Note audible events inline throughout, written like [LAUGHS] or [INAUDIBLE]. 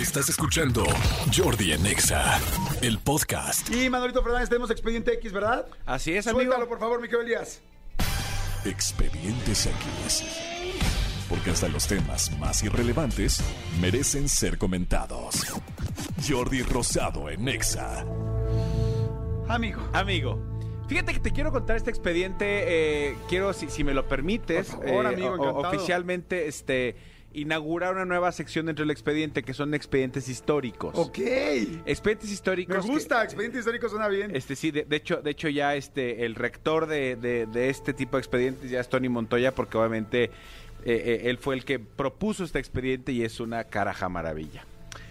Estás escuchando Jordi en Exa, el podcast. Y Manolito Fernández, tenemos Expediente X, ¿verdad? Así es, amigo. Suéltalo, por favor, mi querido Elías. Expedientes X. Porque hasta los temas más irrelevantes merecen ser comentados. Jordi Rosado en Exa. Amigo. Amigo. Fíjate que te quiero contar este expediente, eh, quiero, si, si me lo permites, Por favor, eh, amigo, o- encantado. oficialmente, este, inaugurar una nueva sección dentro del expediente que son expedientes históricos. Ok. Expedientes históricos. Me que- gusta, Expediente Histórico suena bien. Este sí, de, de hecho, de hecho ya este el rector de, de- de este tipo de expedientes ya es Tony Montoya porque obviamente eh, eh, él fue el que propuso este expediente y es una caraja maravilla.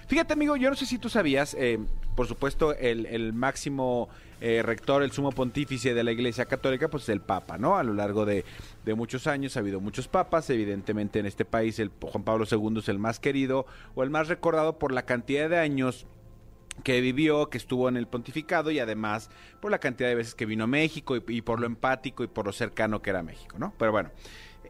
Fíjate amigo, yo no sé si tú sabías, eh, por supuesto el, el máximo eh, rector, el sumo pontífice de la Iglesia Católica, pues es el Papa, ¿no? A lo largo de, de muchos años ha habido muchos papas, evidentemente en este país el Juan Pablo II es el más querido o el más recordado por la cantidad de años que vivió, que estuvo en el pontificado y además por la cantidad de veces que vino a México y, y por lo empático y por lo cercano que era México, ¿no? Pero bueno,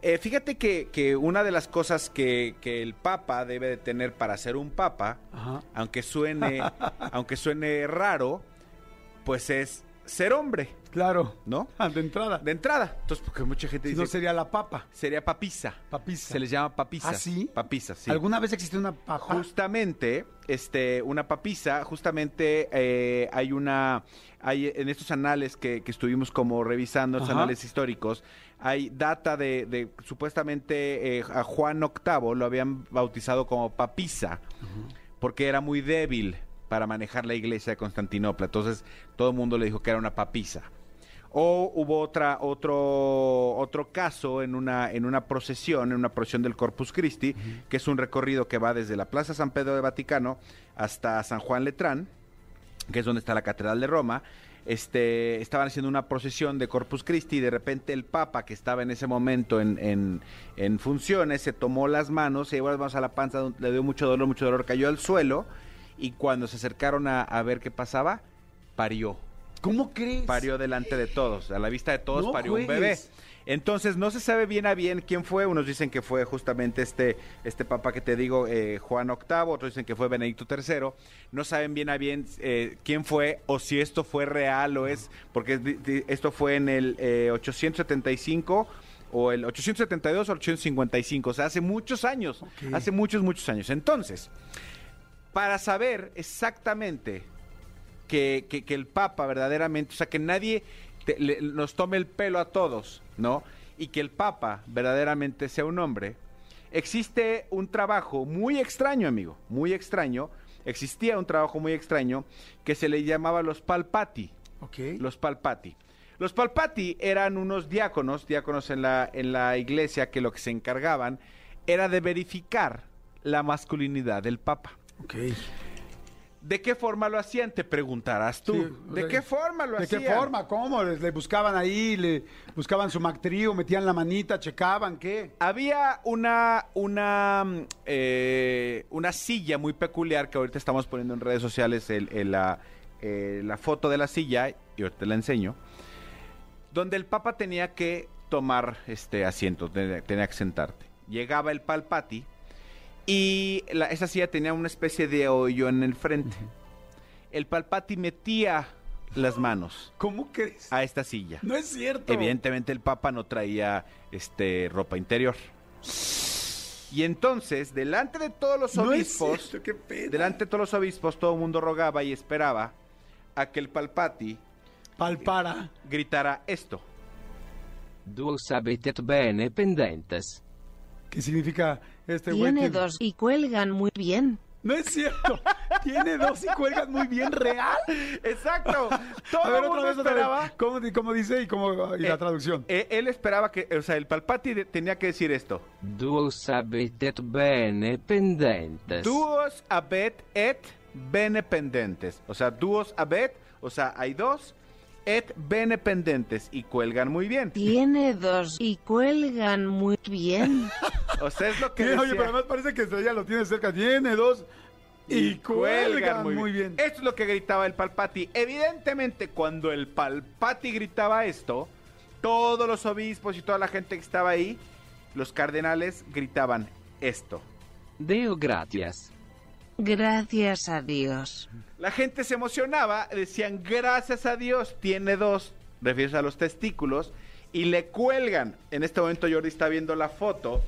eh, fíjate que, que una de las cosas que, que el Papa debe de tener para ser un Papa, Ajá. aunque suene, [LAUGHS] aunque suene raro, pues es ser hombre, Claro. ¿no? [LAUGHS] Ah, De entrada. De entrada. Entonces, porque mucha gente Si dice, no sería la papa. sería papisa. Papisa. Se les llama papisa. ¿Ah, sí? Papisa, sí. ¿Alguna vez existió una papa? Justamente, este, una papisa, justamente eh, hay una, hay en estos anales que, que estuvimos como revisando, Ajá. anales históricos, hay data de, de supuestamente eh, a Juan VIII lo habían bautizado como papisa, porque era muy débil para manejar la iglesia de Constantinopla, entonces todo el mundo le dijo que era una papisa. O hubo otra, otro, otro caso en una, en una procesión, en una procesión del Corpus Christi, que es un recorrido que va desde la Plaza San Pedro de Vaticano hasta San Juan Letrán, que es donde está la Catedral de Roma. Este, estaban haciendo una procesión de Corpus Christi y de repente el Papa, que estaba en ese momento en, en- en funciones, se tomó las manos, se llevó las manos a la panza, le dio mucho dolor, mucho dolor, cayó al suelo y cuando se acercaron a, a ver qué pasaba, parió ¿Cómo crees? parió delante de todos, a la vista de todos No parió un bebé. Entonces no se sabe bien a bien quién fue, unos dicen que fue justamente este, este papa que te digo, eh, Juan VIII, otros dicen que fue Benedicto III, no saben bien a bien eh, quién fue o si esto fue real o es, porque esto fue en el eh, 875 o el 872 o 855, o sea, hace muchos años, hace muchos, muchos años. Entonces, para saber exactamente que, que- que el Papa verdaderamente, o sea, que nadie te- le- nos tome el pelo a todos, ¿no? Y que el Papa verdaderamente sea un hombre, existe un trabajo muy extraño, amigo, muy extraño. Existía un trabajo muy extraño que se le llamaba los Palpati. Ok. Los Palpati. Los Palpati eran unos diáconos, diáconos en la, en la iglesia, que lo que se encargaban era de verificar la masculinidad del Papa. Ok. ¿De qué forma lo hacían? Te preguntarás tú. Sí, ¿De qué forma lo ¿De hacían? qué forma? ¿Cómo? ¿Les- Le buscaban ahí, le buscaban su mactrío, metían la manita, checaban, ¿qué? Había una, una, mm, eh, una silla muy peculiar que ahorita estamos poniendo en redes sociales el- el- la, eh, la foto de la silla, y ahorita te la enseño, donde el Papa tenía que tomar este asiento, tenía, tenía que sentarte. Llegaba el palpati y la- esa silla tenía una especie de hoyo en el frente. El palpati metía las manos ¿Cómo crees? a esta silla. No es cierto. Evidentemente el Papa no traía este ropa interior. Y entonces, delante de todos los No es obispos, cierto, qué pena. delante de todos los obispos, todo el mundo rogaba y esperaba a que el Palpati Palpara. gritara esto. Duos habitet bene pendentes. ¿Qué significa este güey? Tiene dos y cuelgan muy bien. No es cierto. [LAUGHS] Tiene dos y cuelgan muy bien real. Exacto. [LAUGHS] Todo A ver, el mundo otra vez, otra esperaba. ¿Cómo, di- cómo dice y, cómo, y la Eh, traducción? eh, él esperaba que, o sea, el Palpati de- tenía que decir esto. Duos habitet bene pendentes. Duos abet et bene pendentes. O sea, duos abet, o sea, hay dos, et bene pendentes y cuelgan muy bien. Tiene dos y cuelgan muy bien. [LAUGHS] O sea, es lo que Tiene- decía. oye, pero además parece que ella lo tiene cerca. Tiene dos y, cuelgan muy bien. Esto es lo que gritaba el Palpati. Evidentemente, cuando el Palpati gritaba esto, todos los obispos y toda la gente que estaba ahí, los cardenales gritaban esto. Deo gratias. Gracias a Dios. La gente se emocionaba, decían, gracias a Dios, tiene dos, refieres a los testículos, y le cuelgan. En este momento Jordi está viendo la foto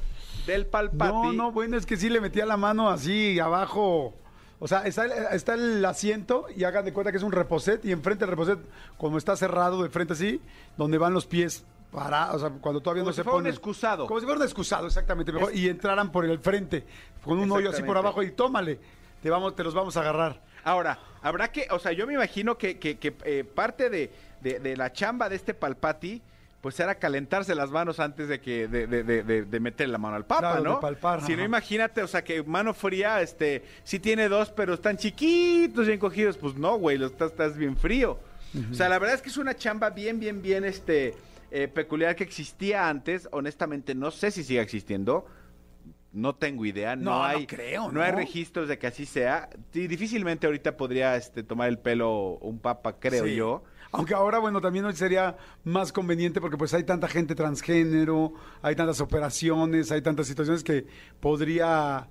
del palpati. No, no, bueno, es que sí le metía la mano así abajo. O sea, está, el- está el asiento y hagan de cuenta que es un reposet y enfrente del reposet, como está cerrado de frente así, donde van los pies para, o sea, cuando todavía Como no si se fuera un pone. excusado. Como si fuera un excusado, exactamente. mejor, y entraran por el frente, con un hoyo así por abajo y tómale, te, vamos, te los vamos a agarrar. Ahora, habrá que, o sea, yo me imagino que, que- que, eh, parte de, de- de la chamba de este palpati, pues era calentarse las manos antes de que de, de, de- meter la mano al papa, Claro, ¿no? de palpar, si no, imagínate, o sea, que mano fría, este, sí tiene dos, pero están chiquitos, bien cogidos, pues no, güey, lo estás, estás bien frío. O sea, la verdad es que es una chamba bien, bien, bien, este, eh, peculiar que existía antes. Honestamente, no sé si sigue existiendo. No tengo idea, no, No, no hay creo, no hay registros de que así sea. Sí, difícilmente ahorita podría este, tomar el pelo un papa, creo Sí. yo. Aunque ahora, bueno, también hoy sería más conveniente porque pues hay tanta gente transgénero, hay tantas operaciones, hay tantas situaciones que podría,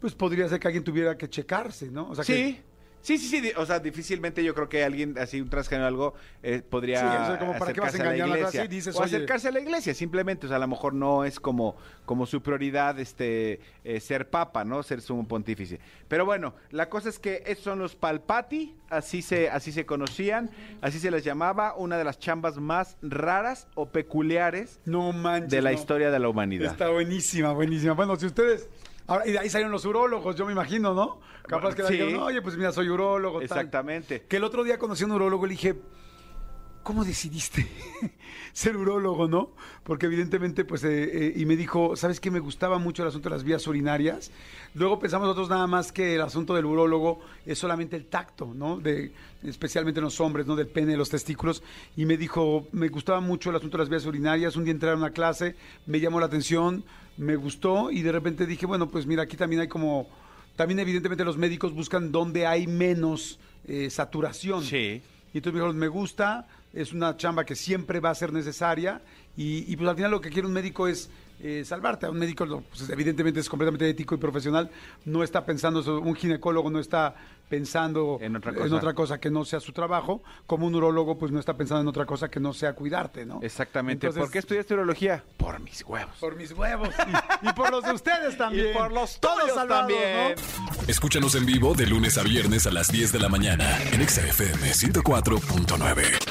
pues podría ser que alguien tuviera que checarse, ¿no? O sea, que- Sí, sí, sí, O sea, difícilmente yo creo que alguien así, un transgénero o algo, eh, podría Sí, o sea, como, ¿para qué vas a acercarse a la engañar a la iglesia. dices, o oye- acercarse a la iglesia, simplemente. O sea, a lo mejor no es como, como su prioridad este eh, ser papa, ¿no? Ser sumo pontífice. Pero bueno, la cosa es que estos son los palpati, así se, así se conocían, así se les llamaba, una de las chambas más raras o peculiares no manches. de la no. historia de la humanidad. Está buenísima, buenísima. Bueno, si ustedes... Ahora, y de ahí salieron los urólogos, yo me imagino, ¿no? Capaz que Sí. dijeron, oye, pues mira, soy urólogo. tal". Exactamente. Que el otro día conocí a un urólogo y le dije, ¿cómo decidiste [LAUGHS] ser urólogo, no? Porque evidentemente, pues, eh, eh, y me dijo, ¿sabes qué? Me gustaba mucho el asunto de las vías urinarias. Luego pensamos nosotros nada más que el asunto del urólogo es solamente el tacto, ¿no? De, especialmente en los hombres, ¿no? Del pene, de los testículos. Y me dijo, me gustaba mucho el asunto de las vías urinarias. Un día entré a una clase, me llamó la atención, me gustó y de repente dije, bueno, pues mira, aquí también hay como... También evidentemente los médicos buscan donde hay menos eh, saturación. Sí. Y entonces me dijeron, me gusta, es una chamba que siempre va a ser necesaria y, y, pues al final lo que quiere un médico es eh, salvarte. Un médico pues, evidentemente es completamente ético y profesional, no está pensando, eso, un ginecólogo no está pensando En otra cosa. otra cosa que no sea su trabajo, como un urólogo pues no está pensando en otra cosa que no sea cuidarte, ¿no? Exactamente. Entonces, ¿Por qué estudiaste urología? Por mis huevos. Por mis huevos y, y por los de ustedes también. Y por los Todos salvados, también. ¿no? Escúchanos en vivo de lunes a viernes a las 10 de la mañana en Exa FM 104.9.